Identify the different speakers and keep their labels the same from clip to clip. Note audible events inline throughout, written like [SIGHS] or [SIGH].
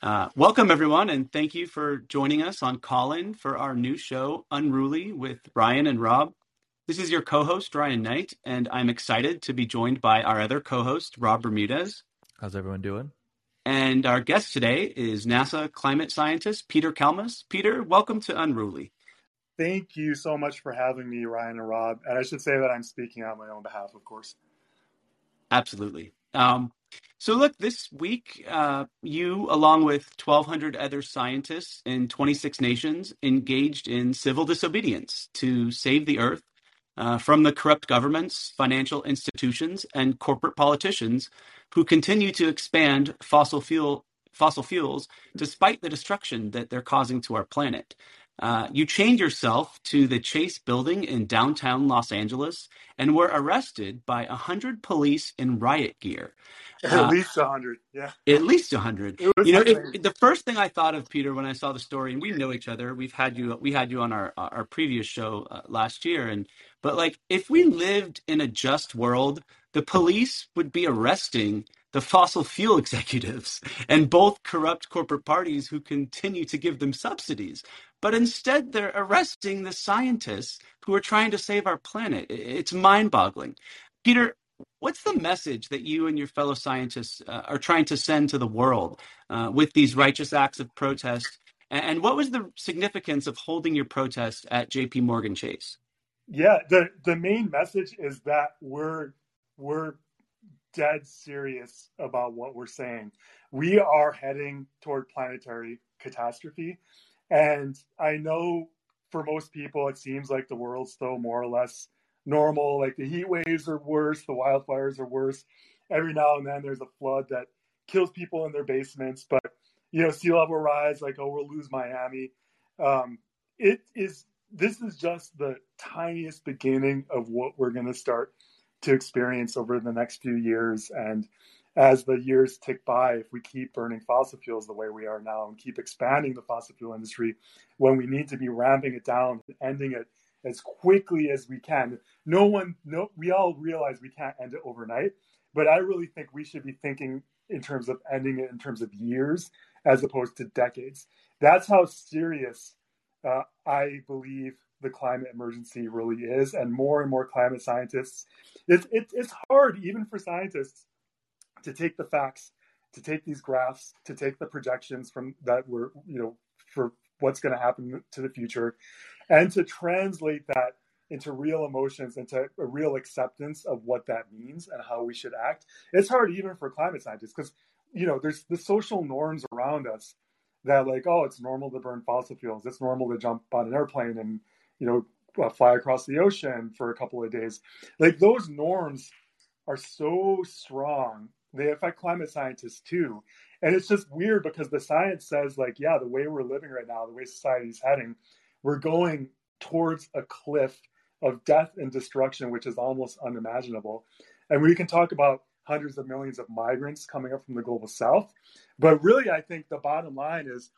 Speaker 1: Uh, welcome, everyone, and thank you for joining us on Callin for our new show, Unruly, with Ryan and Rob. This is your co host, Ryan Knight, and I'm excited to be joined by our other co host, Rob Bermudez.
Speaker 2: How's everyone doing?
Speaker 1: And our guest today is NASA climate scientist Peter Kalmus. Peter, welcome to Unruly.
Speaker 3: Thank you so much for having me, Ryan and Rob. And I should say that I'm speaking on my own behalf, of course.
Speaker 1: Absolutely. Um, so, look, this week, uh, you, along with 1,200 other scientists in 26 nations, engaged in civil disobedience to save the Earth uh, from the corrupt governments, financial institutions, and corporate politicians who continue to expand fossil fuel fossil fuels despite the destruction that they're causing to our planet. Uh, you chained yourself to the Chase building in downtown Los Angeles and were arrested by 100 police in riot gear. [LAUGHS]
Speaker 3: At uh, least 100, yeah.
Speaker 1: At least 100. You know, it, the first thing I thought of, Peter, when I saw the story, and we know each other, we've had you, we had you on our, our previous show uh, last year. And, but like, if we lived in a just world, the police would be arresting the fossil fuel [LAUGHS] executives and both corrupt corporate parties who continue to give them subsidies. But instead, they're arresting the scientists who are trying to save our planet. It's mind boggling. Peter, what's the message that you and your fellow scientists uh, are trying to send to the world uh, with these righteous acts of protest? And what was the significance of holding your protest at JP Morgan Chase?
Speaker 3: Yeah, the, the main message is that we're we're dead serious about what we're saying. We are heading toward planetary catastrophe. And I know for most people, it seems like the world's still more or less normal. Like the heat waves are worse, the wildfires are worse. Every now and then there's a flood that kills people in their basements. But, you know, sea level rise, like, oh, we'll lose Miami. Um, it is, this is just the tiniest beginning of what we're going to start to experience over the next few years. And as the years tick by, if we keep burning fossil fuels the way we are now and keep expanding the fossil fuel industry, when we need to be ramping it down and ending it as quickly as we can. No one, no, we all realize we can't end it overnight, but I really think we should be thinking in terms of ending it in terms of years as opposed to decades. That's how serious uh, I believe the climate emergency really is, and more and more climate scientists. It's it, it's hard even for scientists to take the facts, to take these graphs, to take the projections from that were you know for what's going to happen to the future, and to translate that into real emotions, into a real acceptance of what that means and how we should act. It's hard even for climate scientists because you know there's the social norms around us that like oh it's normal to burn fossil fuels it's normal to jump on an airplane and you know uh, fly across the ocean for a couple of days like those norms are so strong they affect climate scientists too and it's just weird because the science says like yeah the way we're living right now the way society is heading we're going towards a cliff of death and destruction which is almost unimaginable and we can talk about hundreds of millions of migrants coming up from the global south but really i think the bottom line is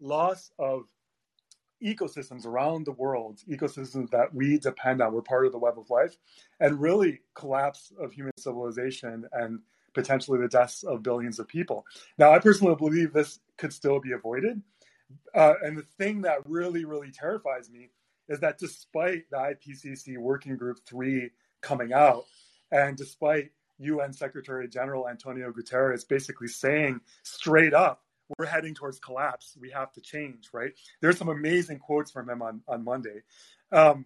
Speaker 3: loss of ecosystems around the world, ecosystems that we depend on. We're part of the web of life, and really collapse of human civilization and potentially the deaths of billions of people. Now, I personally believe this could still be avoided. Uh, and the thing that really, really terrifies me is that despite the IPCC Working Group 3 coming out, and despite UN Secretary General Antonio Guterres basically saying straight up we're heading towards collapse. We have to change, right? There's some amazing quotes from him on, on Monday. Um,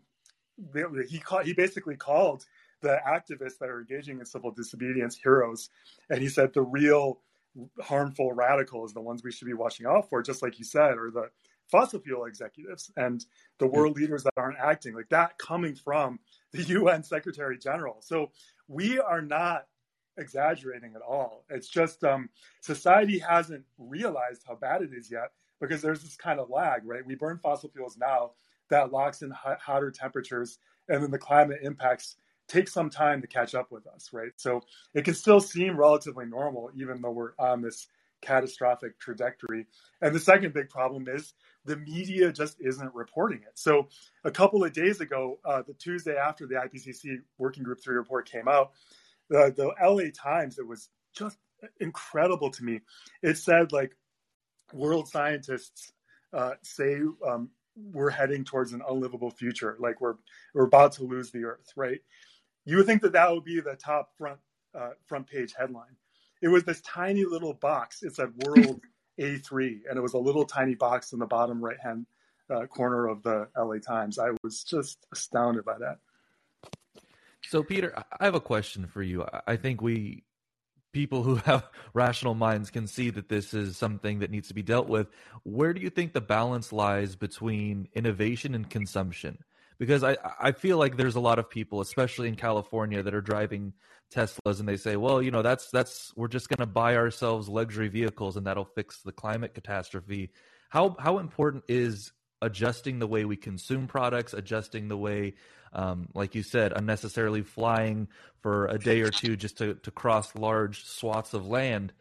Speaker 3: he call, he basically called the activists that are engaging in civil disobedience heroes, and he said the real harmful radicals, the ones we should be watching out for, just like you said, are the fossil fuel executives and the world leaders that aren't acting like that coming from the [LAUGHS] UN Secretary General. So we are not exaggerating at all. It's just um, society hasn't realized how bad it is yet because there's this kind of lag, right? We burn fossil fuels now that locks in hot, hotter temperatures, and then the climate impacts take some time to catch up with us, right? So it can still seem relatively normal, even though we're on this catastrophic trajectory. And the second big problem is the media just isn't reporting it. So a couple of days ago, uh, the Tuesday after the IPCC Working Group 3 report came out, the LA Times, it was just incredible to me. It said like world scientists uh, say um, we're heading towards an unlivable future, like we're we're about to lose the Earth, right? You would think that that would be the top front uh, front page headline. It was this tiny little box. It said World [LAUGHS] A3, and it was a little tiny box in the bottom right hand uh, corner of the LA Times. I was just astounded by that.
Speaker 2: So, Peter, I have a question for you. I think we people who [LAUGHS] have rational minds can see that this is something that needs to be dealt with. Where do you think the balance lies between innovation and consumption? Because I, I feel like there's a lot of people, especially in California, that are driving Teslas and they say, well, you know, that's that's we're just going to buy ourselves luxury vehicles and that'll fix the climate catastrophe. How how important is adjusting the way we consume products, adjusting the way, um, like you said, unnecessarily flying for a day or two just to, to cross large swaths of land.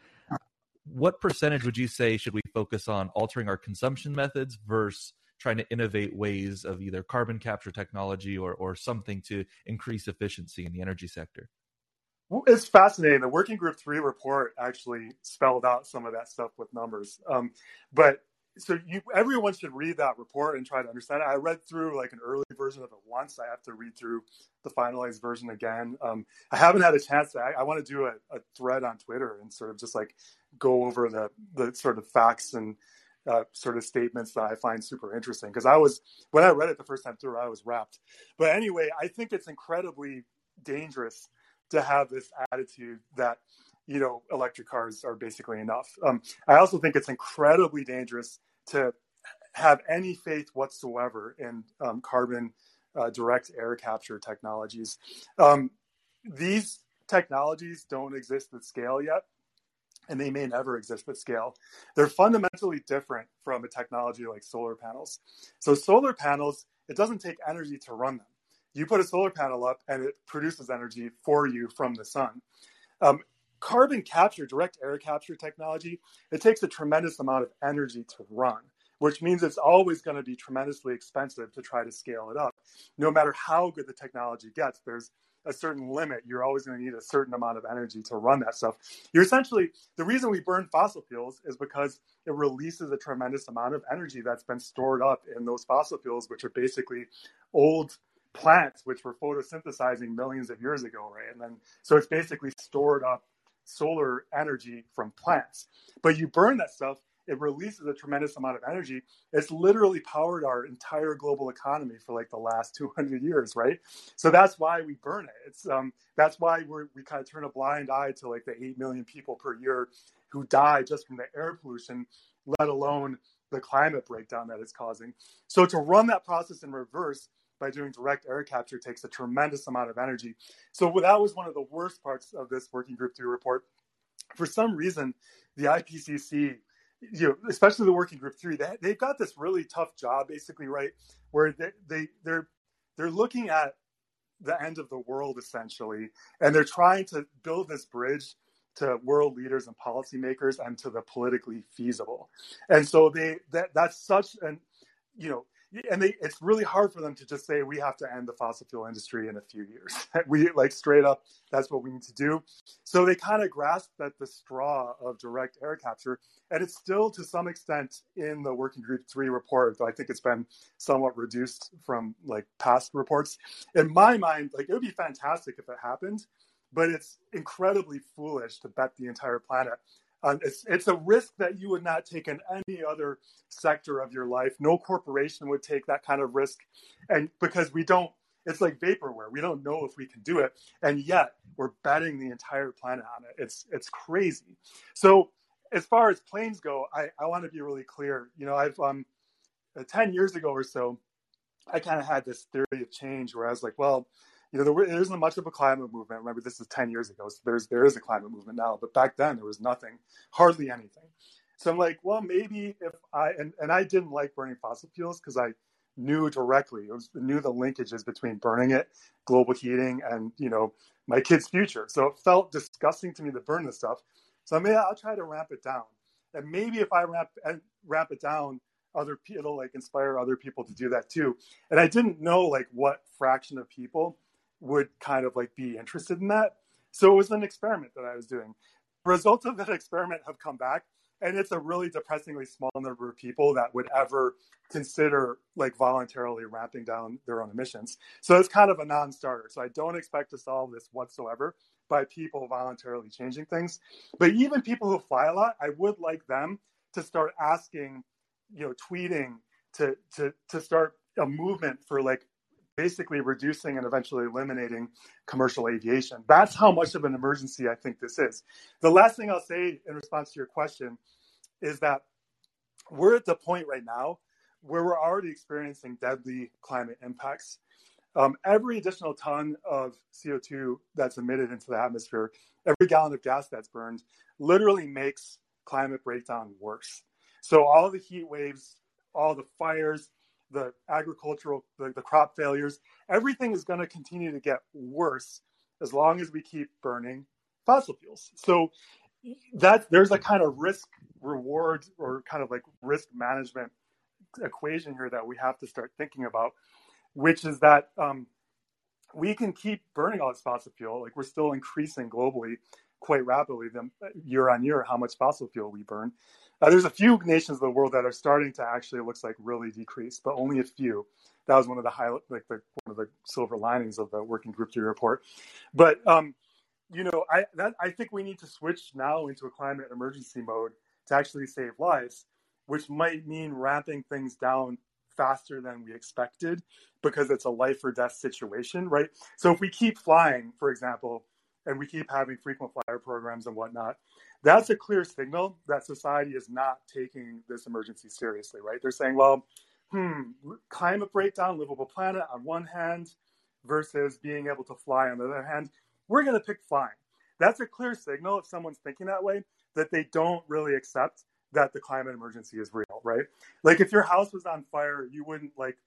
Speaker 2: What percentage would you say should we focus on altering our consumption methods versus trying to innovate ways of either carbon capture technology or, or something to increase efficiency in the energy sector?
Speaker 3: It's fascinating. The Working Group 3 report actually spelled out some of that stuff with numbers. Um, but so you everyone should read that report and try to understand it. I read through like an early version of it once. I have to read through the finalized version again. Um, I haven't had a chance to. I, I want to do a, a, thread on Twitter and sort of just like go over the the sort of facts and uh, sort of statements that I find super interesting because I was when I read it the first time through, I was rapt. But anyway, I think it's incredibly dangerous to have this attitude that you know, electric cars are basically enough. Um, I also think it's incredibly dangerous to have any faith whatsoever in um, carbon uh, direct air capture technologies. Um, these technologies don't exist at scale yet, and they may never exist at scale. They're fundamentally different from a technology like solar panels. So, solar panels, it doesn't take energy to run them. You put a solar panel up, and it produces energy for you from the sun. Um, carbon capture, direct air capture technology, it takes a tremendous amount of energy to run, which means it's always going to be tremendously expensive to try to scale it up. No matter how good the technology gets, there's a certain limit. You're always going to need a certain amount of energy to run that stuff. You're essentially the reason we burn fossil fuels is because it releases a tremendous amount of energy that's been stored up in those fossil fuels, which are basically old plants which were photosynthesizing millions of years ago, right? And then so it's basically stored up solar energy from plants. But you burn that stuff, it releases a tremendous amount of energy. It's literally powered our entire global economy for like the last 200 years, right? So that's why we burn it. It's um, that's why we we kind of turn a blind eye to like the 8 million people per year who die just from the air pollution, let alone the climate breakdown that it's causing. So to run that process in reverse by doing direct air capture takes a tremendous amount of energy. So that was one of the worst parts of this working group three report. For some reason, the IPCC, you know, especially the working group three, they, they've got this really tough job, basically, right, where they, they they're they're looking at the end of the world essentially, and they're trying to build this bridge to world leaders and policymakers and to the politically feasible. And so they that that's such an you know and they it's really hard for them to just say we have to end the fossil fuel industry in a few years. [LAUGHS] We like straight up that's what we need to do. So they kind of grasp at the straw of direct air capture and it's still to some extent in the working group 3 report though i think it's been somewhat reduced from like past reports. In my mind like it would be fantastic if it happened but it's incredibly foolish to bet the entire planet um, it's, it's a risk that you would not take in any other sector of your life. No corporation would take that kind of risk. And because we don't, it's like vaporware. We don't know if we can do it. And yet we're betting the entire planet on it. It's, it's crazy. So as far as planes go, I, I want to be really clear. You know, I've, um, uh, 10 years ago or so, I kind of had this theory of change where I was like, well, you know, there, there isn't much of a climate movement. Remember, this is 10 years ago. So there's, there is a climate movement now, but back then there was nothing, hardly anything. So I'm like, well, maybe if I, and, and I didn't like burning fossil fuels because I knew directly, it was, knew the linkages between burning it, global heating, and, you know, my kid's future. So it felt disgusting to me to burn this stuff. So I mean, I'll try to ramp it down. And maybe if I ramp, ramp it down, other people will like inspire other people to do that too. And I didn't know like what fraction of people would kind of like be interested in that. So it was an experiment that I was doing. Results of that experiment have come back, and it's a really depressingly small number of people that would ever consider like voluntarily ramping down their own emissions. So it's kind of a non-starter. So I don't expect to solve this whatsoever by people voluntarily changing things. But even people who fly a lot, I would like them to start asking, you know, tweeting to to to start a movement for like basically reducing and eventually eliminating commercial aviation. That's how much of an emergency I think this is. The last thing I'll say in response to your question is that we're at the point right now where we're already experiencing deadly climate impacts. Um, every additional ton of CO2 that's emitted into the atmosphere, every gallon of gas that's burned, literally makes climate breakdown worse. So, all the heat waves, all the fires, the agricultural, the, the crop failures, everything is going to continue to get worse as long as we keep burning fossil fuels. So that there's a kind of risk reward or kind of like risk management equation here that we have to start thinking about, which is that um, we can keep burning all this fossil fuel. Like we're still increasing globally quite rapidly than year on year how much fossil fuel we burn. Uh, there's a few nations of the world that are starting to actually it looks like really decrease, but only a few. That was one of the highlight, like the one of the silver linings of the working group three report. But um, you know, I that, I think we need to switch now into a climate emergency mode to actually save lives, which might mean ramping things down faster than we expected because it's a life or death situation, right? So if we keep flying, for example, and we keep having frequent flyer programs and whatnot, that's a clear signal that society is not taking this emergency seriously, right? They're saying, well, hmm, climate breakdown, livable planet on one hand versus being able to fly on the other hand. We're going to pick flying. That's a clear signal if someone's thinking that way that they don't really accept that the climate emergency is real, right? Like if your house was on fire, you wouldn't like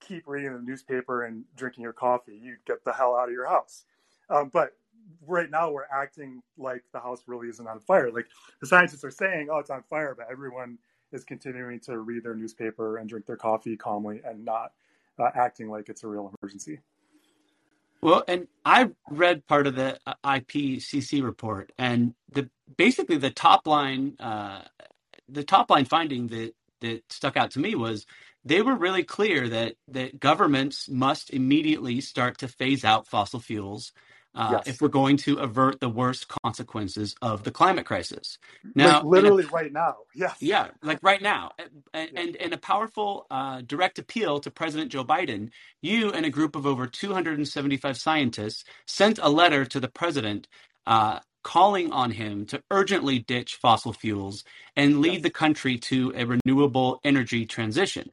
Speaker 3: keep reading the newspaper and drinking your coffee. You'd get the hell out of your house. Um, but right now we're acting like the house really isn't on fire. Like the scientists are saying, oh, it's on fire, but everyone is continuing to read their newspaper and drink their coffee calmly and not uh, acting like it's a real emergency.
Speaker 1: Well, and I read part of the uh, IPCC report, and the basically the top line, uh, the top line finding that that stuck out to me was they were really clear that that governments must immediately start to phase out fossil fuels uh, yes. if we're going to avert the worst consequences of the climate crisis.
Speaker 3: Now, like literally a, right now, yes,
Speaker 1: yeah, like right now, and [LAUGHS] yeah. and, and a powerful uh, direct appeal to President Joe Biden. You and a group of over 275 scientists sent a letter to the president. Uh, calling on him to urgently ditch fossil fuels and lead yes. the country to a renewable energy transition.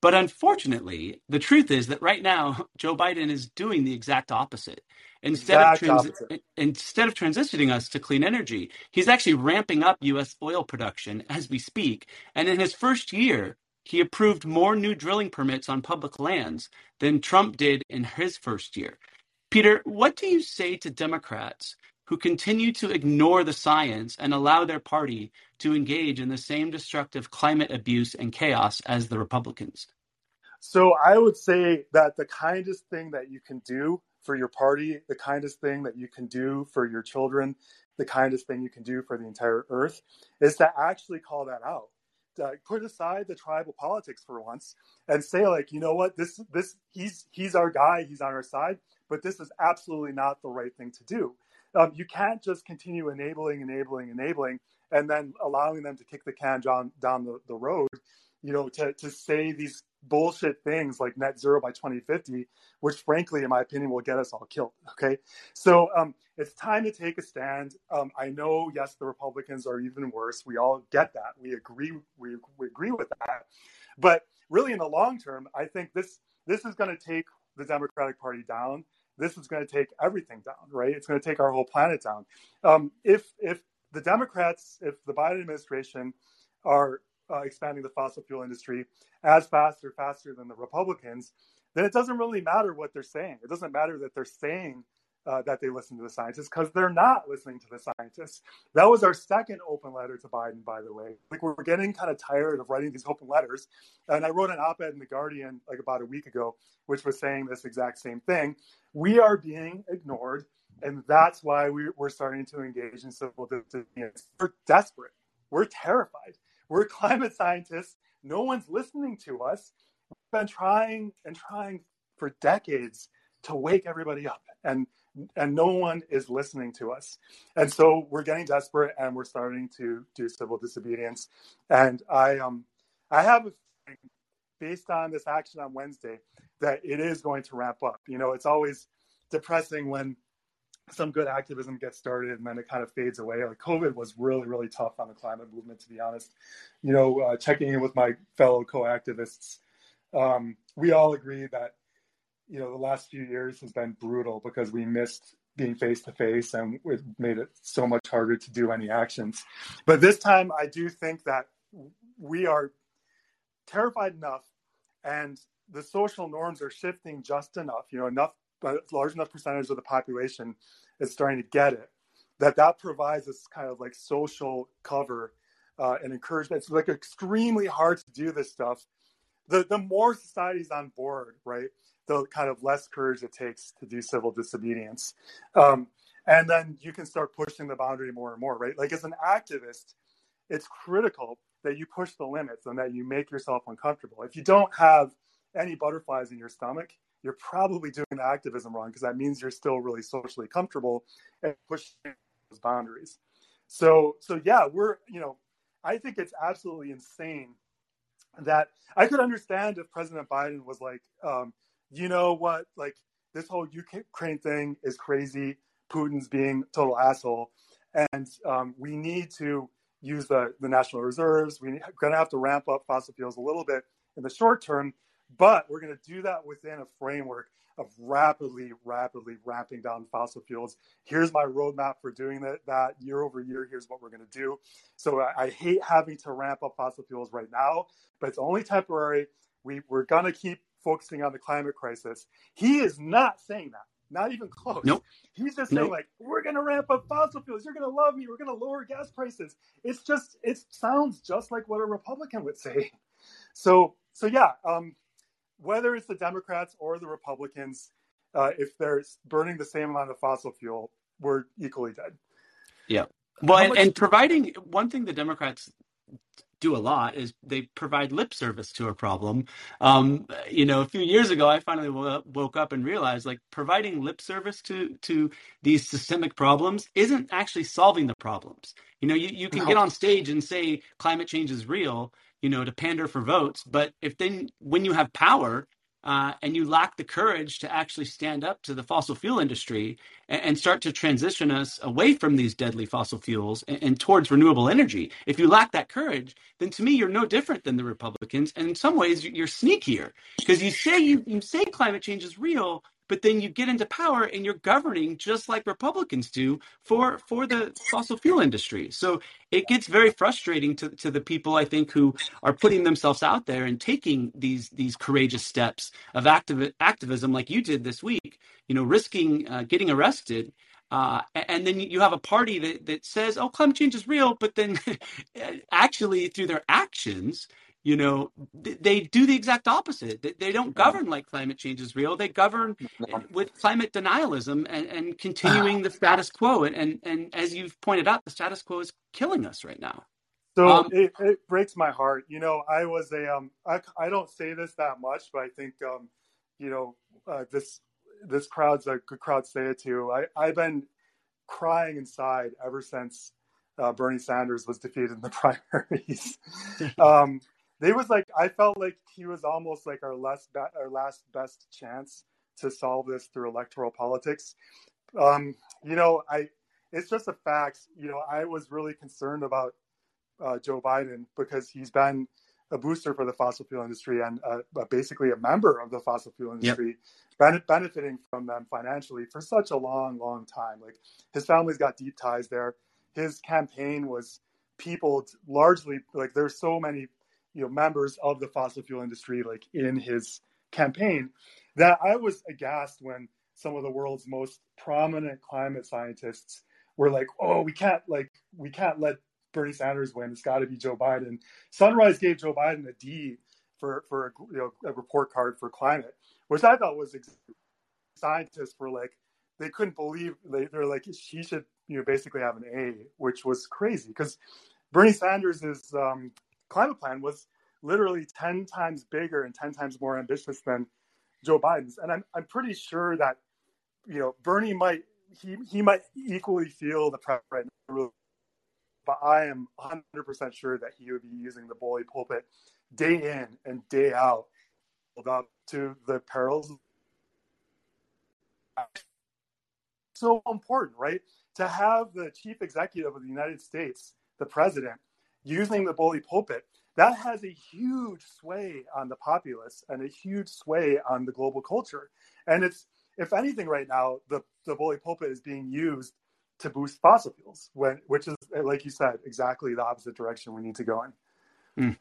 Speaker 1: But unfortunately, the truth is that right now, [LAUGHS] Joe Biden is doing the exact opposite. Instead of, trans- instead of transitioning us to clean energy, he's actually ramping up U.S. oil production as we speak. And in his first year, he approved more new drilling permits on public lands than Trump did in his first year. Peter, what do you say to Democrats who continue to ignore the science and allow their party to engage in the same destructive climate abuse and chaos as the Republicans?
Speaker 3: So I would say that the kindest thing that you can do for your party, the kindest thing that you can do for your children, the kindest thing you can do for the entire earth is to actually call that out. To put aside the tribal politics for once and say like, you know what, this this he's he's our guy, he's on our side, but this is absolutely not the right thing to do. Um, you can't just continue enabling, enabling, enabling, and then allowing them to kick the can down down the, the road you know, to, to say these bullshit things like net zero by 2050, which frankly, in my opinion, will get us all killed. Okay. So um, it's time to take a stand. Um, I know, yes, the Republicans are even worse. We all get that. We agree. We, we agree with that. But really, in the long term, I think this this is going to take the Democratic Party down. This is going to take everything down, right? It's going to take our whole planet down. Um, if if the Democrats, if the Biden administration are uh, expanding the fossil fuel industry as fast or faster than the Republicans, then it doesn't really matter what they're saying. It doesn't matter that they're saying uh, that they listen to the scientists because they're not listening to the scientists. That was our second open letter to Biden, by the way. Like we're getting kind of tired of writing these open letters, and I wrote an op-ed in the Guardian like about a week ago, which was saying this exact same thing. We are being ignored, and that's why we, are starting to engage in civil disobedience. We're desperate we're terrified. We're climate scientists. No one's listening to us. We've been trying and trying for decades to wake everybody up, and and no one is listening to us. And so we're getting desperate, and we're starting to do civil disobedience. And I um I have a feeling based on this action on Wednesday that it is going to ramp up. You know, it's always depressing when some good activism gets started and then it kind of fades away. Like COVID was really, really tough on the climate movement, to be honest. You know, uh, checking in with my fellow co-activists, um, we all agree that you know the last few years has been brutal because we missed being face to face and it made it so much harder to do any actions. But this time, I do think that we are terrified enough and the social norms are shifting just enough. You know, enough a large enough percentage of the population is starting to get it, that that provides this kind of like social cover uh, and encouragement. It's like extremely hard to do this stuff. The the more society's on board, right, the kind of less courage it takes to do civil disobedience, um, and then you can start pushing the boundary more and more, right? Like as an activist, it's critical that you push the limits and that you make yourself uncomfortable. If you don't have any butterflies in your stomach, you're probably doing the activism wrong because that means you're still really socially comfortable and pushing those boundaries. So, so yeah, we're you know, I think it's absolutely insane that I could understand if President Biden was like, um, you know what, like this whole Ukraine thing is crazy. Putin's being total asshole, and um, we need to use the the national reserves. We're going to have to ramp up fossil fuels a little bit in the short term but we're going to do that within a framework of rapidly, rapidly ramping down fossil fuels. Here's my roadmap for doing that, that year over year. Here's what we're going to do. So I, I hate having to ramp up fossil fuels right now, but it's only temporary. We, we're going to keep focusing on the climate crisis. He is not saying that. Not even close.
Speaker 1: Nope.
Speaker 3: He's just saying nope. like, we're gonna ramp up fossil fuels. You're gonna love me. We're gonna lower gas prices. It's just it sounds just like what a Republican would say. So so yeah, um, whether it's the Democrats or the Republicans, uh, if they're burning the same amount of fossil fuel, we're equally dead.
Speaker 1: Yeah. Well, and, and providing one thing the Democrats do a lot is they provide lip service to a problem. Um, you know, a few years ago, I finally woke up and realized like providing lip service to to these systemic problems isn't actually solving the problems. You know, you, you can no. get on stage and say climate change is real, you know, to pander for votes. But if then when you have power uh, and you lack the courage to actually stand up to the fossil fuel industry and, and start to transition us away from these deadly fossil fuels and, and, towards renewable energy, if you lack that courage, then to me you're no different than the Republicans, and in some ways you're sneakier because you say you, you say climate change is real, but then you get into power and you're governing just like Republicans do for for the fossil fuel industry. So it gets very frustrating to, to the people I think who are putting themselves out there and taking these these courageous steps of activ- activism like you did this week. You know, risking uh, getting arrested. Uh, and then you have a party that, that says, oh, climate change is real, but then [LAUGHS] actually through their actions, you know they do the exact opposite. They don't govern like climate change is real. They govern with climate denialism and, and continuing [SIGHS] the status quo. And, and, and as you've pointed out the status quo is killing us right now.
Speaker 3: So um, it, it, breaks my heart. You know i was a um I, I don't say this that much but i think um you know uh, this this crowd's a good crowd say it too i i've been crying inside ever since uh, Bernie Sanders was defeated in the [LAUGHS] primaries. [LAUGHS] um, they was like I felt like he was almost like our last be- our last best chance to solve this through electoral politics. Um, you know, I it's just a fact. You know, I was really concerned about uh, Joe Biden because he's been a booster for the fossil fuel industry and uh, basically a member of the fossil fuel industry, yep. benefiting from them financially for such a long, long time. Like his family's got deep ties there. His campaign was peopled largely like there's so many you know members of the fossil fuel industry like in his campaign that I was aghast when some of the world's most prominent climate scientists were like, "Oh, we can't like we can't let Bernie Sanders win. It's got to be Joe Biden." Sunrise gave Joe Biden a D for for a, you know, a report card for climate, which I thought was ex- scientists were like they couldn't believe they, they're like he should you know basically have an A, which was crazy because Bernie Sanders' is um, climate plan was literally 10 times bigger and 10 times more ambitious than Joe Biden's. And I'm, I'm pretty sure that, you know, Bernie might, he, he might equally feel the pressure right now, but I am 100% sure that he would be using the bully pulpit day in and day out up to the perils. So important, right? To have the chief executive of the United States, the president, using the bully pulpit that has a huge sway on the populace and a huge sway on the global culture. And it's, if anything, right now, the, the bully pulpit is being used to boost fossil fuels, when, which is, like you said, exactly the opposite direction we need to go in.
Speaker 2: Mm.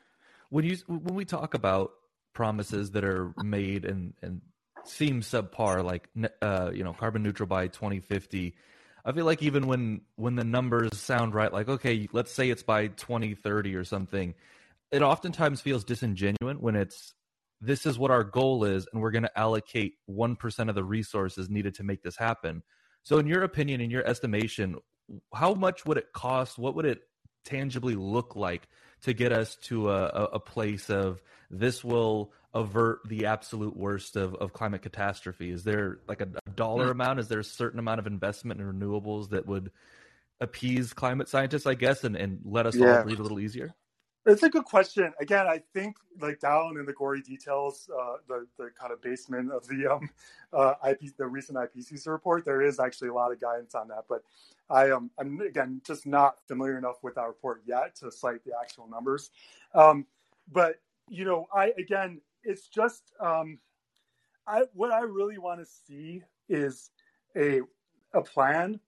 Speaker 2: When you when we talk about promises that are made and and seem subpar, like uh, you know, carbon neutral by 2050, I feel like even when when the numbers sound right, like okay, let's say it's by 2030 or something, it oftentimes feels disingenuous when it's this is what our goal is and we're going to allocate 1% of the resources needed to make this happen. So in your opinion in your estimation how much would it cost? What would it tangibly look like to get us to a, a place of this will avert the absolute worst of, of climate catastrophe is there like a, a dollar hmm. amount is there a certain amount of investment in renewables that would appease climate scientists i guess and, and let us yeah. all breathe a little easier
Speaker 3: it's a good question. Again, I think like down in the gory details, uh, the the kind of basement of the um, uh, IP, the recent IPCC report, there is actually a lot of guidance on that. But I am I'm again just not familiar enough with that report yet to cite the actual numbers. Um, but you know, I again, it's just um, I what I really want to see is a a plan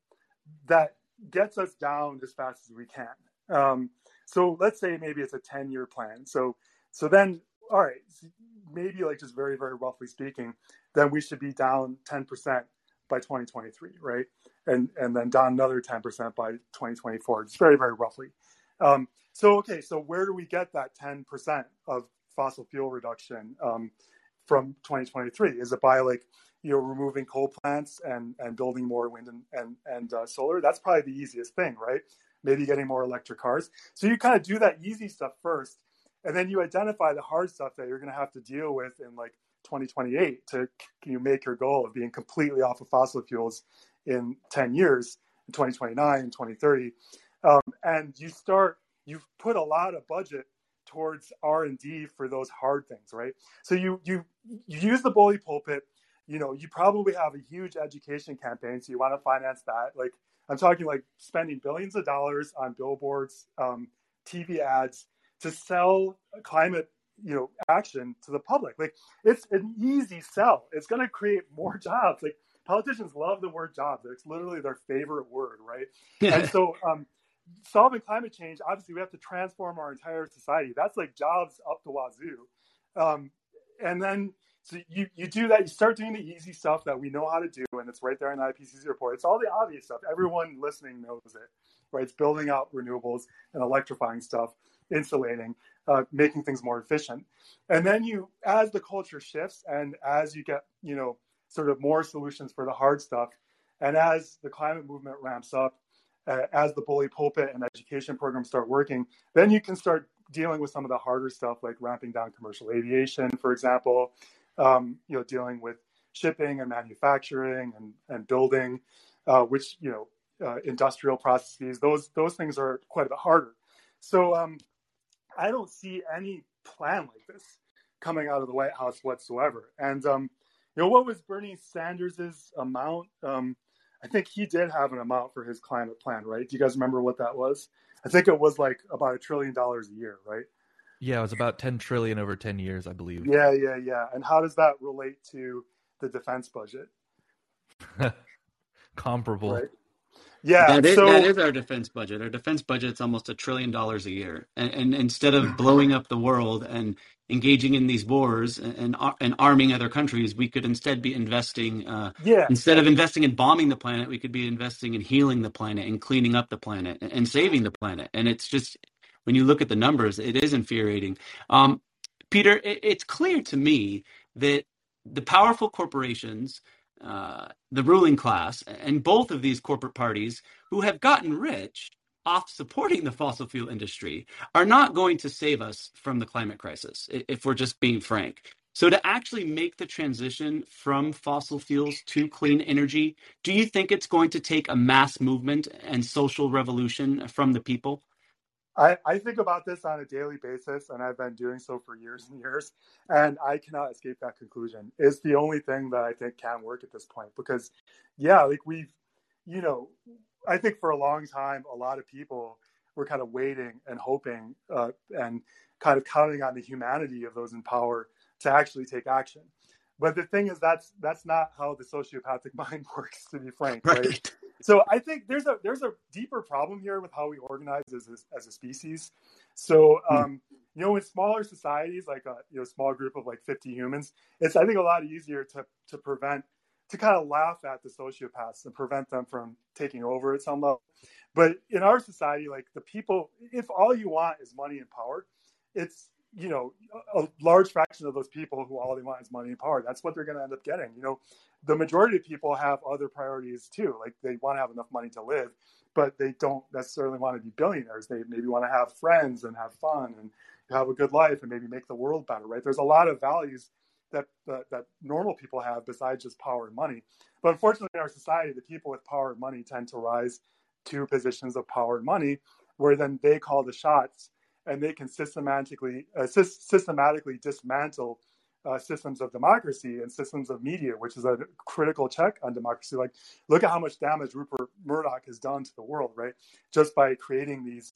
Speaker 3: that gets us down as fast as we can. Um, so let's say maybe it's a 10 year plan. So so then all right, maybe like just very very roughly speaking, then we should be down 10% by 2023, right? And and then down another 10% by 2024, just very very roughly. Um, so okay, so where do we get that 10% of fossil fuel reduction um, from 2023? Is it by like you know removing coal plants and and building more wind and and, and uh, solar? That's probably the easiest thing, right? maybe getting more electric cars. So you kind of do that easy stuff first, and then you identify the hard stuff that you're going to have to deal with in like 2028 to you make your goal of being completely off of fossil fuels in 10 years, in 2029 and 2030. Um, and you start, you've put a lot of budget towards R&D for those hard things, right? So you you you use the bully pulpit. You know, you probably have a huge education campaign, so you want to finance that. Like I'm talking like spending billions of dollars on billboards, um, TV ads to sell climate, you know, action to the public. Like it's an easy sell. It's going to create more [LAUGHS] jobs. Like politicians love the word jobs. It's literally their favorite word, right? [LAUGHS] And so, um, solving climate change, obviously, we have to transform our entire society. That's like jobs up the wazoo. Um, and then so you, you do that, you start doing the easy stuff that we know how to do, and it's right there in the IPCC report. It's all the obvious stuff. Everyone listening knows it, right? It's building out renewables and electrifying stuff, insulating, uh, making things more efficient. And then you, as the culture shifts and as you get, you know, sort of more solutions for the hard stuff, and as the climate movement ramps up, uh, as the bully pulpit and education programs start working, then you can start dealing with some of the harder stuff like ramping down commercial aviation, for example, um, you know, dealing with shipping and manufacturing and, and building, uh, which, you know, uh, industrial processes, those, those things are quite a bit harder. So um, I don't see any plan like this coming out of the White House whatsoever. And, um, you know, what was Bernie Sanders's amount? Um, I think he did have an amount for his climate plan, right? Do you guys remember what that was? I think it was like about a trillion dollars a year, right?
Speaker 2: Yeah, it was about 10 trillion over 10 years, I believe.
Speaker 3: Yeah, yeah, yeah. And how does that relate to the defense budget? [LAUGHS]
Speaker 2: Comparable. Right?
Speaker 3: Yeah,
Speaker 1: that is, so, that is our defense budget. Our defense budget is almost a trillion dollars a year, and, and, instead of blowing up the world and engaging in these wars and, and, and arming other countries, we could instead be investing. Uh,
Speaker 3: yeah.
Speaker 1: Instead of investing in bombing the planet, we could be investing in healing the planet and cleaning up the planet and, and saving the planet. And it's just when you look at the numbers, it is infuriating. Um, Peter, it, it's clear to me that the powerful corporations, uh, the ruling class, and both of these corporate parties who have gotten rich off supporting the fossil fuel industry are not going to save us from the climate crisis, if we're just being frank. So, to actually make the transition from fossil fuels to clean energy, do you think it's going to take a mass movement and social revolution from the people?
Speaker 3: I, I think about this on a daily basis, and I've been doing so for years and years, and I cannot escape that conclusion. It's the only thing that I think can work at this point because, yeah, like we've, you know, I think for a long time, a lot of people were kind of waiting and hoping uh, and kind of counting on the humanity of those in power to actually take action. But the thing is, that's that's not how the sociopathic [LAUGHS] mind works. To be frank, right? right? So I think there's a there's a deeper problem here with how we organize as a, as a species. So hmm. um, you know, in smaller societies, like a you know small group of like 50 humans, it's I think a lot easier to to prevent to kind of laugh at the sociopaths and prevent them from taking over at some level. But in our society, like the people, if all you want is money and power, it's you know a large fraction of those people who all they want is money and power. That's what they're going to end up getting. You know, the majority of people have other priorities too. Like they want to have enough money to live, but they don't necessarily want to be billionaires. They maybe want to have friends and have fun and have a good life and maybe make the world better. Right? There's a lot of values that, that, that normal people have besides just power and money. But unfortunately, in our society, the people with power and money tend to rise to positions of power and money, where then they call the shots and they can systematically uh, systematically dismantle uh, systems of democracy and systems of media, which is a critical check on democracy. Like, look at how much damage Rupert Murdoch has done to the world, right? Just by creating these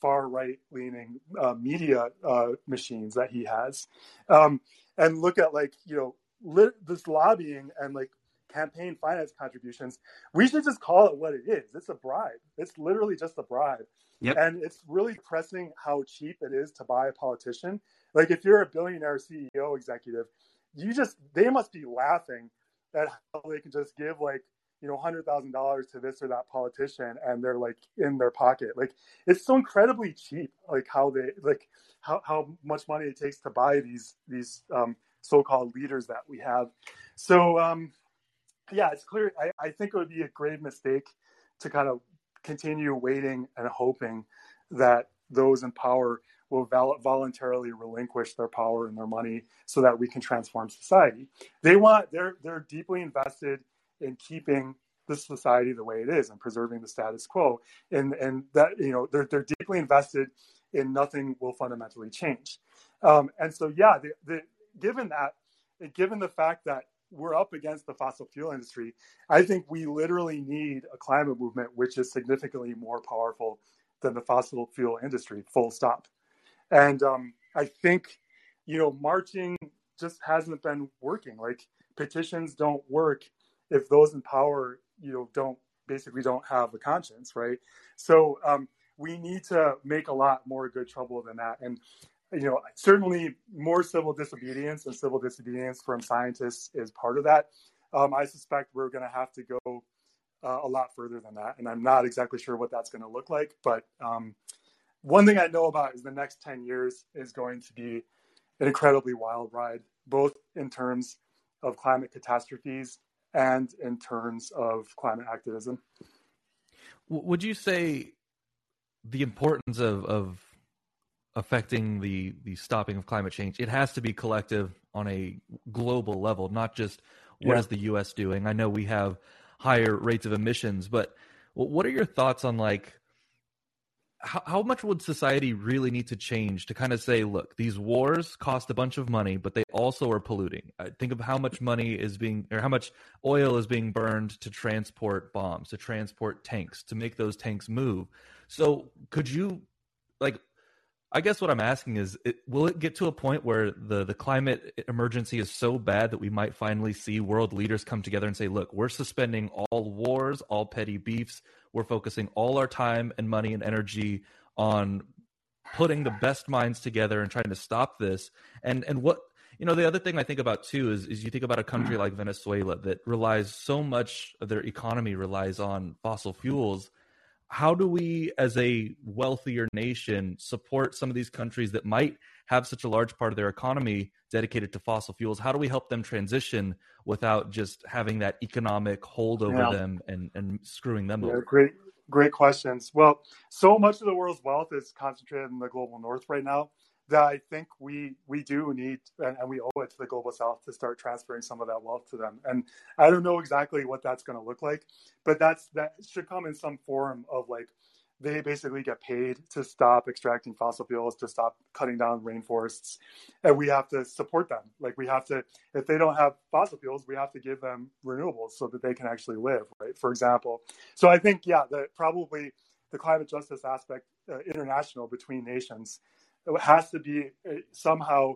Speaker 3: far right leaning uh, media uh, machines that he has. Um, and look at like you know li- this lobbying and like campaign finance contributions we should just call it what it is. It's a bribe. It's literally just a bribe. Yep. and it's really pressing how cheap it is to buy a politician. Like if you're a billionaire ceo executive you just they must be laughing at how they can just give like you know hundred thousand dollars to this or that politician and they're like in their pocket. Like it's so incredibly cheap like how they like how, how much money it takes to buy these these um, so-called leaders that we have. So um, yeah, it's clear. I, I think it would be a grave mistake to kind of continue waiting and hoping that those in power will vol- voluntarily relinquish their power and their money so that we can transform society. They want they're they're deeply invested in keeping the society the way it is and preserving the status quo. And and that you know they're they're deeply invested in nothing will fundamentally change. Um, and so yeah, the, the, given that, given the fact that we're up against the fossil fuel industry, I think we literally need a climate movement which is significantly more powerful than the fossil fuel industry. Full stop. And um, I think you know marching just hasn't been working. Like petitions don't work if those in power you know don't basically don't have a conscience, right? So um, we need to make a lot more good trouble than that. And you know, certainly more civil disobedience and civil disobedience from scientists is part of that. Um, I suspect we're going to have to go uh, a lot further than that, and I'm not exactly sure what that's going to look like. But um, one thing I know about is the next 10 years is going to be an incredibly wild ride, both in terms of climate catastrophes and in terms of climate activism.
Speaker 2: Would you say the importance of, of affecting the, the stopping of climate change, it has to be collective on a global level, not just what yeah. is the U.S. doing. I know we have higher rates of emissions, but what are your thoughts on like how, how much would society really need to change to kind of say, look, these wars cost a bunch of money, but they also are polluting? Think of how much money is being, or how much oil is being burned to transport bombs, to transport tanks, to make those tanks move. So, could you, like, I guess what I'm asking is, it, will it get to a point where the, the climate emergency is so bad that we might finally see world leaders come together and say, look, we're suspending all wars, all petty beefs. We're focusing all our time and money and energy on putting the best minds together and trying to stop this. And and what you know, the other thing I think about too is is you think about a country like Venezuela that relies so much of their economy relies on fossil fuels how do we as a wealthier nation support some of these countries that might have such a large part of their economy dedicated to fossil fuels how do we help them transition without just having that economic hold over yeah. them and, and screwing them
Speaker 3: yeah,
Speaker 2: over
Speaker 3: great Great questions. Well, so much of the world's wealth is concentrated in the global north right now that I think we we do need and, and, we owe it to the global south to start transferring some of that wealth to them. And I don't know exactly what that's going to look like, but that's that should come in some form of like they basically get paid to stop extracting fossil fuels, to stop cutting down rainforests, and we have to support them. Like we have to, if they don't have fossil fuels, we have to give them renewables so that they can actually live, right? For example. So I think, yeah, that probably the climate justice aspect, uh, international between nations, has to be uh, somehow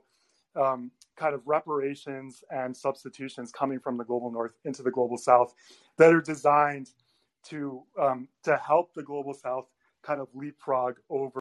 Speaker 3: um, kind of reparations and substitutions coming from the global north into the global south that are designed to um, to help the global south kind of leapfrog over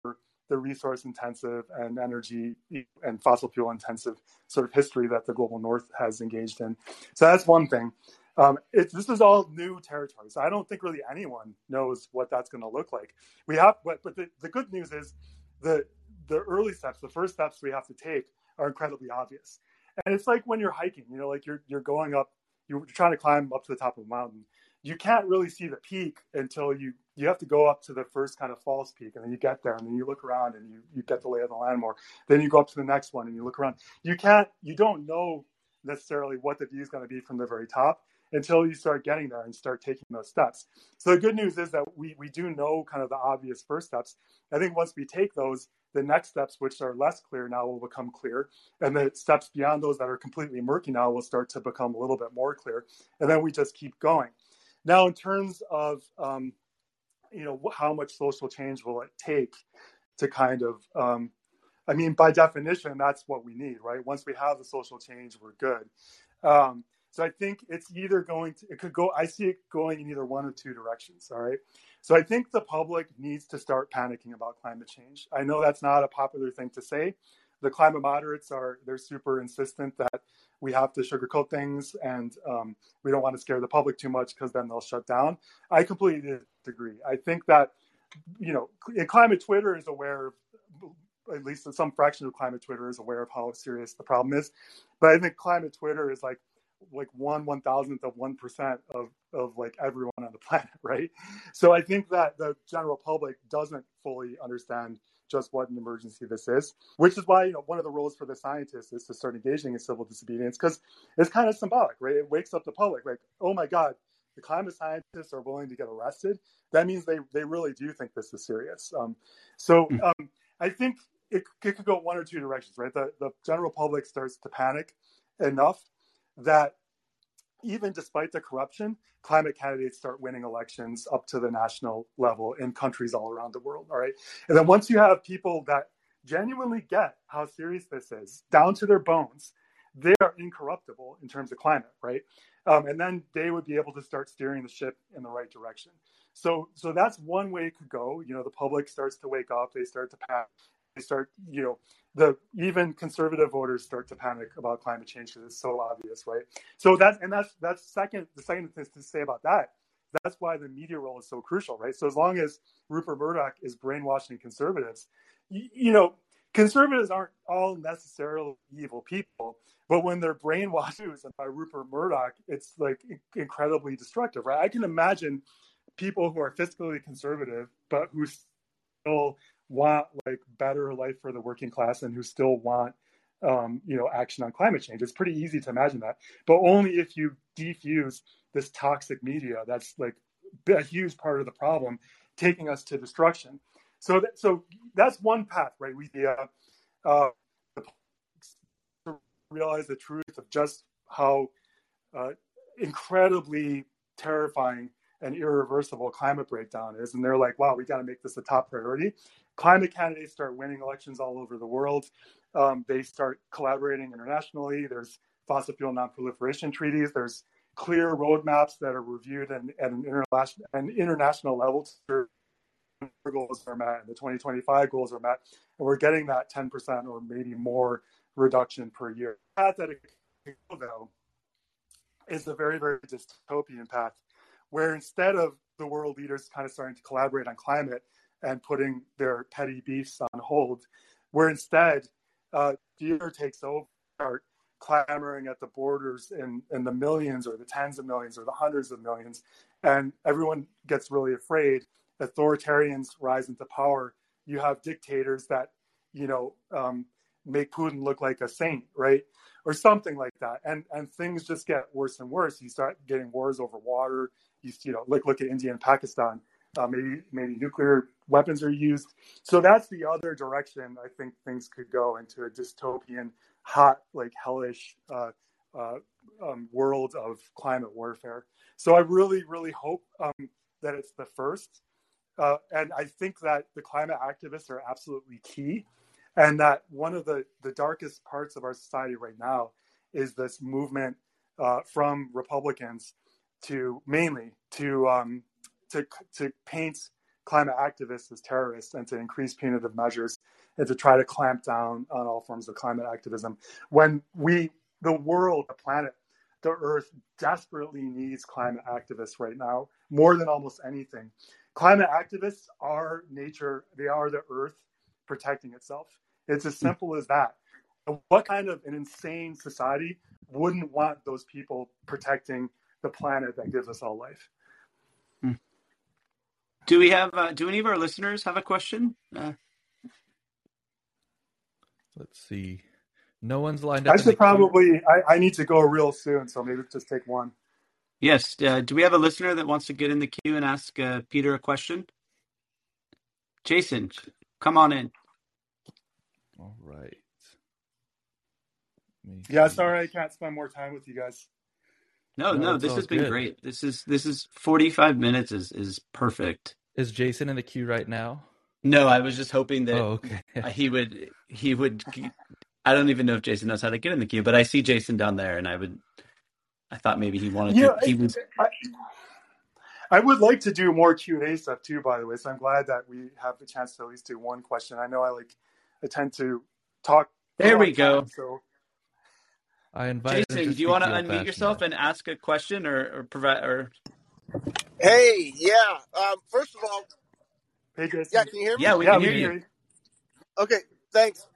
Speaker 3: the resource intensive and energy and fossil fuel intensive sort of history that the global north has engaged in. So that's one thing. Um, it, this is all new territory. So I don't think really anyone knows what that's going to look like. We have, but, but the, the good news is the the early steps, the first steps we have to take are incredibly obvious. And it's like when you're hiking, you know, like you're you're going up, you're trying to climb up to the top of a mountain. You can't really see the peak until you you have to go up to the first kind of false peak and then you get there and then you look around and you you get the lay of the land more. Then you go up to the next one and you look around. You can't you don't know necessarily what the view is going to be from the very top until you start getting there and start taking those steps. So the good news is that we we do know kind of the obvious first steps. I think once we take those the next steps which are less clear now will become clear and the steps beyond those that are completely murky now will start to become a little bit more clear and then we just keep going now, in terms of um, you know how much social change will it take to kind of um, I mean, by definition, that's what we need, right? Once we have the social change, we're good. Um, so I think it's either going to, it could go, I see it going in either one or two directions. All right. So I think the public needs to start panicking about climate change. I know that's not a popular thing to say. The climate moderates are, they're super insistent that we have to sugarcoat things and um, we don't want to scare the public too much because then they'll shut down. I completely disagree. I think that, you know, climate Twitter is aware of, at least some fraction of climate Twitter is aware of how serious the problem is. But I think climate Twitter is like, like one one thousandth of one percent of of like everyone on the [LAUGHS] planet, right? So I think that the general public doesn't fully understand just what an emergency this is, which is why you know one of the roles for the scientists is to start engaging in civil disobedience because it's kind of symbolic, right? It wakes up the public, like, oh my God, the climate scientists are willing to get arrested. That means they they really do think this is serious. Um, so hmm. um, I think it, it could go one or two directions, right? The the general public starts to panic enough that even despite the corruption, climate candidates start winning elections up to the national level in countries all around the world. All right. And then once you have people that genuinely get how serious this is, down to their bones, they are incorruptible in terms of climate, right? Um, and then they would be able to start steering the ship in the right direction. So, so that's one way it could go. You know, the public starts to wake up, they start to pass, start, you know, the even conservative voters start to panic about climate change because it's so obvious, right? So that's and that's that's second. The second thing to say about that, that's why the media role is so crucial, right? So as long as Rupert Murdoch is brainwashing conservatives, you, you know, conservatives aren't all necessarily evil people, but when they're brainwashed [LAUGHS] by Rupert Murdoch, it's like incredibly destructive, right? I can imagine people who are fiscally conservative but who still want like better life for the working class and who still want um, you know action on climate change. It's pretty easy to imagine that, but only if you defuse this toxic media that's like a huge part of the problem, taking us to destruction. So that, so that's one path, right? We uh, uh, to realize the truth of just how uh, incredibly terrifying and irreversible climate breakdown is, and they're like, "Wow, we got to make this a top priority." climate candidates start winning elections all over the world. Um, they start collaborating internationally. There's fossil fuel non-proliferation treaties. There's clear roadmaps that are reviewed and at an international, an international level. Goals are met, and the 2025 goals are met, and we're getting that 10% or maybe more reduction per year. The path that it can go, though, is a very, very dystopian path, where instead of the world leaders kind of starting to collaborate on climate, and putting their petty beefs on hold, where instead uh, fear takes over, clamoring at the borders in, in the millions or the tens of millions or the hundreds of millions, and everyone gets really afraid. authoritarians rise into power, you have dictators that, you know, um, make Putin look like a saint, right? Or something like that. And and things just get worse and worse. You start getting wars over water. You, you know, look look at India and Pakistan. Uh, maybe maybe nuclear weapons are used. So that's the other direction I think things could go into a dystopian, hot, like hellish uh, uh, um, world of climate warfare. So I really, really hope um, that it's the first. Uh, and I think that the climate activists are absolutely key. And that one of the, the darkest parts of our society right now is this movement uh, from Republicans to mainly to, um, to, to paint climate activists as terrorists and to increase punitive measures and to try to clamp down on all forms of climate activism. When we, the world, the planet, the earth desperately needs climate activists right now more than almost anything. Climate activists are nature, they are the earth protecting itself. It's as simple as that. What kind of an insane society wouldn't want those people protecting the planet that gives us all life?
Speaker 1: Do we have? Uh, do any of our listeners have a question? Uh...
Speaker 2: Let's see. No one's lined up.
Speaker 3: I should probably. I, I, need to go real soon, so maybe just take one.
Speaker 1: Yes. Uh, do we have a listener that wants to get in the queue and ask uh, Peter a question? Jason, come on in.
Speaker 2: All right.
Speaker 3: Yeah, sorry I can't spend more time with you guys.
Speaker 1: No, no, no this has been good. great. This is this is forty five minutes is is perfect.
Speaker 2: Is Jason in the queue right now?
Speaker 1: No, I was just hoping that
Speaker 2: oh, okay. [LAUGHS]
Speaker 1: he would he would I don't even know if Jason knows how to get in the queue, but I see Jason down there, and I would. I thought maybe he wanted yeah, to. He was.
Speaker 3: I, I would like to do more Q and A stuff too. By the way, so I'm glad that we have the chance to at least do one question. I know I like. I tend to talk.
Speaker 1: There we go.
Speaker 3: Time, so.
Speaker 2: I invite.
Speaker 1: Jason, do you want to unmute yourself and ask a question or, or provide or?
Speaker 4: Hey, yeah. Um, first of all,
Speaker 3: hey, Jason.
Speaker 4: Yeah, can you hear me?
Speaker 1: Yeah, we yeah, can hear you.
Speaker 4: Okay, thanks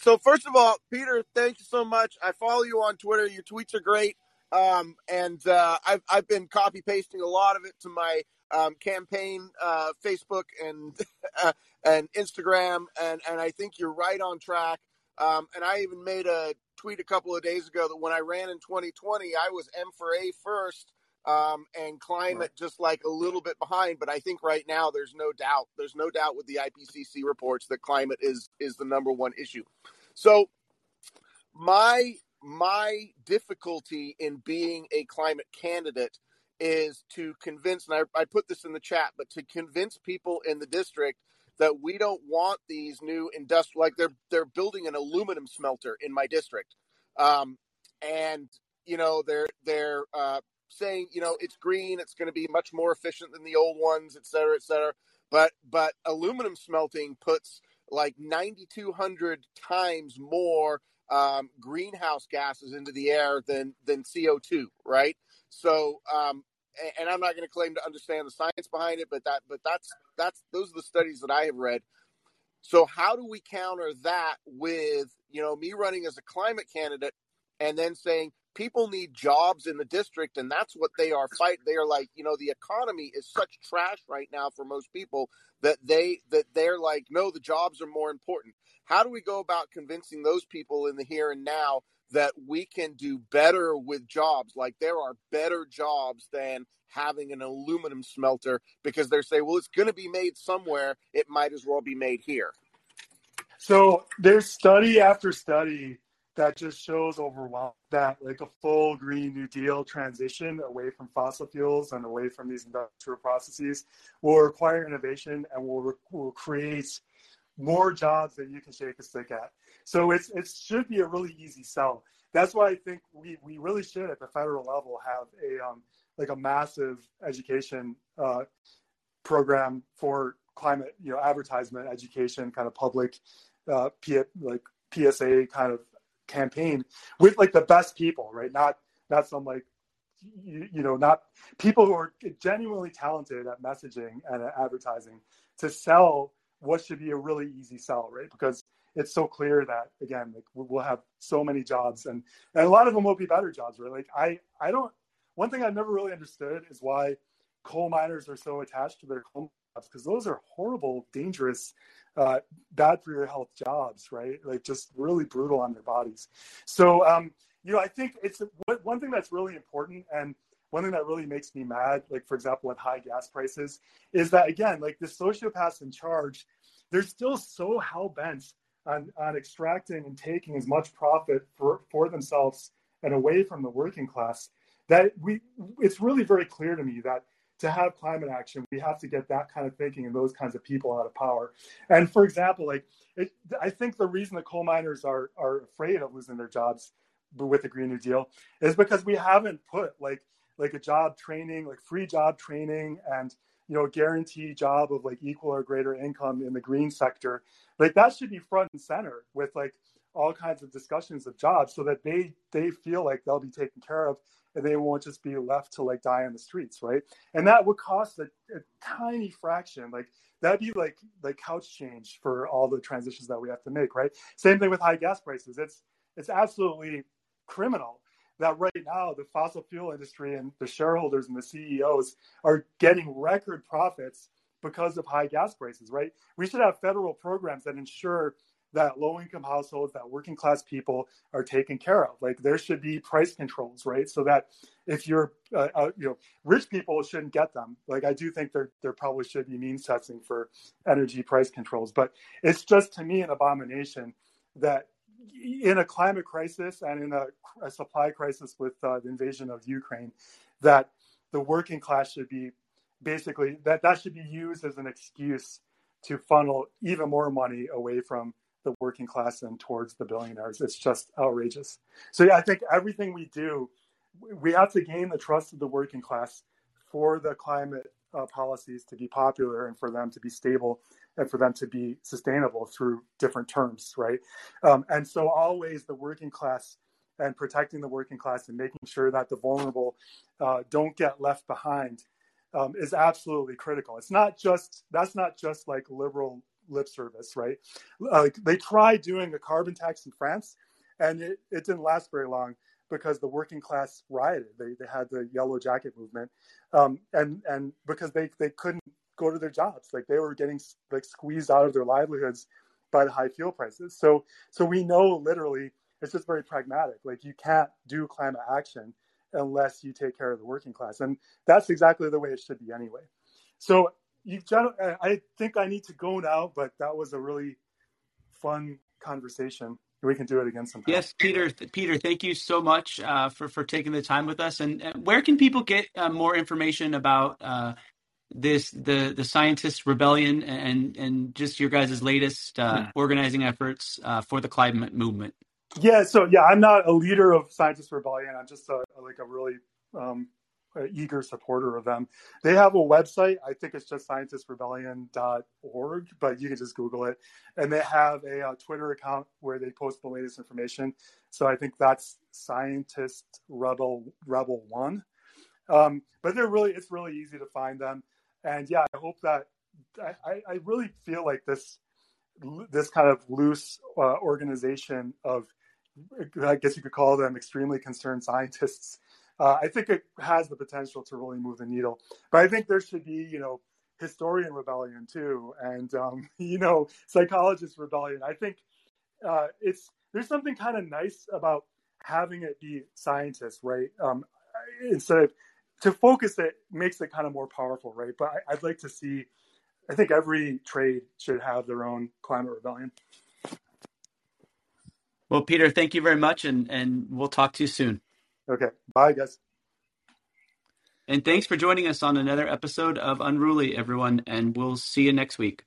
Speaker 4: so first of all, Peter, thank you so much. I follow you on Twitter. Your tweets are great, um, and uh, I've I've been copy pasting a lot of it to my um, campaign uh, Facebook and [LAUGHS] uh, and Instagram, and and I think you're right on track. Um, and I even made a tweet a couple of days ago that when I ran in 2020, I was M for A first, um, and climate just like a little bit behind. But I think right now there's no doubt. There's no doubt with the IPCC reports that climate is is the number one issue. So my my difficulty in being a climate candidate is to convince, and I, I put this in the chat, but to convince people in the district that we don't want these new industrial like they're they're building an aluminum smelter in my district um, and you know they're they're uh, saying, you know, it's green, it's going to be much more efficient than the old ones, et cetera, et cetera. But but aluminum smelting puts like 9,200 times more um, greenhouse gases into the air than than CO2, right? So, um, and I'm not going to claim to understand the science behind it, but that but that's that's those are the studies that I have read. So, how do we counter that with you know me running as a climate candidate and then saying people need jobs in the district and that's what they are fight they are like you know the economy is such trash right now for most people that they that they're like no the jobs are more important. How do we go about convincing those people in the here and now that we can do better with jobs? Like there are better jobs than having an aluminum smelter because they're saying well it's going to be made somewhere. It might as well be made here.
Speaker 3: So there's study after study that just shows overwhelmed that like a full green new deal transition away from fossil fuels and away from these industrial processes will require innovation and will, will create more jobs that you can shake a stick at. So it's it should be a really easy sell. That's why i think we, we really should at the federal level have a um, like a massive education uh, program for climate you know advertisement education kind of public uh, P- like psa kind of campaign with like the best people, right? Not not some like you, you know not people who are genuinely talented at messaging and at advertising to sell what should be a really easy sell, right? Because it's so clear that again, like we'll have so many jobs, and and a lot of them will be better jobs, right? Like I I don't. One thing I've never really understood is why coal miners are so attached to their coal because those are horrible, dangerous, uh, bad for your health jobs, right? Like just really brutal on their bodies. So, um, you know, I think it's one thing that's really important and one thing that really makes me mad, like for example, at high gas prices, is that again, like the sociopaths in charge, they're still so hell bent on, on extracting and taking as much profit for, for themselves and away from the working class that we it's really very clear to me that to have climate action we have to get that kind of thinking and those kinds of people out of power. And for example like it, i think the reason the coal miners are are afraid of losing their jobs with the green new deal is because we haven't put like like a job training like free job training and you know guarantee job of like equal or greater income in the green sector like that should be front and center with like all kinds of discussions of jobs so that they they feel like they'll be taken care of and they won't just be left to like die on the streets right? And that would cost a, a tiny fraction. Like that'd be like like couch change for all the transitions that we have to make right? Same thing with high gas prices. It's it's absolutely criminal that right now the fossil fuel industry and the shareholders and the CEOs are getting record profits because of high gas prices, right? We should have federal programs that ensure that low income households, that working class people are taken care of. Like there should be price controls, right? So that if you're, uh, uh, you know, rich people shouldn't get them. Like I do think there there probably should be means testing for energy price controls, but it's just to me an abomination that in a climate crisis and in a, a supply crisis with uh, the invasion of Ukraine, that the working class should be basically that that should be used as an excuse to funnel even more money away from the working class and towards the billionaires. It's just outrageous. So yeah, I think everything we do, we have to gain the trust of the working class for the climate uh, policies to be popular and for them to be stable and for them to be sustainable through different terms, right? Um, and so always the working class and protecting the working class and making sure that the vulnerable uh, don't get left behind um, is absolutely critical. It's not just that's not just like liberal lip service, right? Uh, they tried doing a carbon tax in France, and it, it didn't last very long because the working class rioted. They, they had the yellow jacket movement, um, and and because they they couldn't go to their jobs. Like they were getting like squeezed out of their livelihoods by the high fuel prices. So so we know literally it's just very pragmatic. Like you can't do climate action unless you take care of the working class, and that's exactly the way it should be anyway. So you, I think I need to go now, but that was a really fun conversation. We can do it again sometime.
Speaker 1: Yes, Peter. Peter, thank you so much uh, for for taking the time with us. And, and where can people get uh, more information about uh, this the the scientist rebellion and and just your guys' latest uh, hmm. organizing efforts uh, for the climate movement
Speaker 3: yeah so yeah i'm not a leader of scientist rebellion i'm just a, like a really um, a eager supporter of them. They have a website. I think it's just scientistrebellion.org but you can just google it. And they have a, uh, twitter account where they post the latest information. So i think that's scientist rebel rebel one. Um, but they're really it's really easy to find them. And yeah, I hope that I, I really feel like this this kind of loose uh, organization of I guess you could call them extremely concerned scientists. Uh, I think it has the potential to really move the needle. But I think there should be, you know, historian rebellion too, and um, [LAUGHS] you know, psychologist rebellion. I think uh, it's there's something kind of nice about having it be scientists, right? Um, instead of to focus it makes it kind of more powerful, right? But I, would like to see. I think every trade should have their own climate rebellion.
Speaker 1: Well, Peter, thank you very much, and and we'll talk to you soon.
Speaker 3: Okay, bye, guys.
Speaker 1: And thanks for joining us on another episode of Unruly, everyone. And we'll see you next week.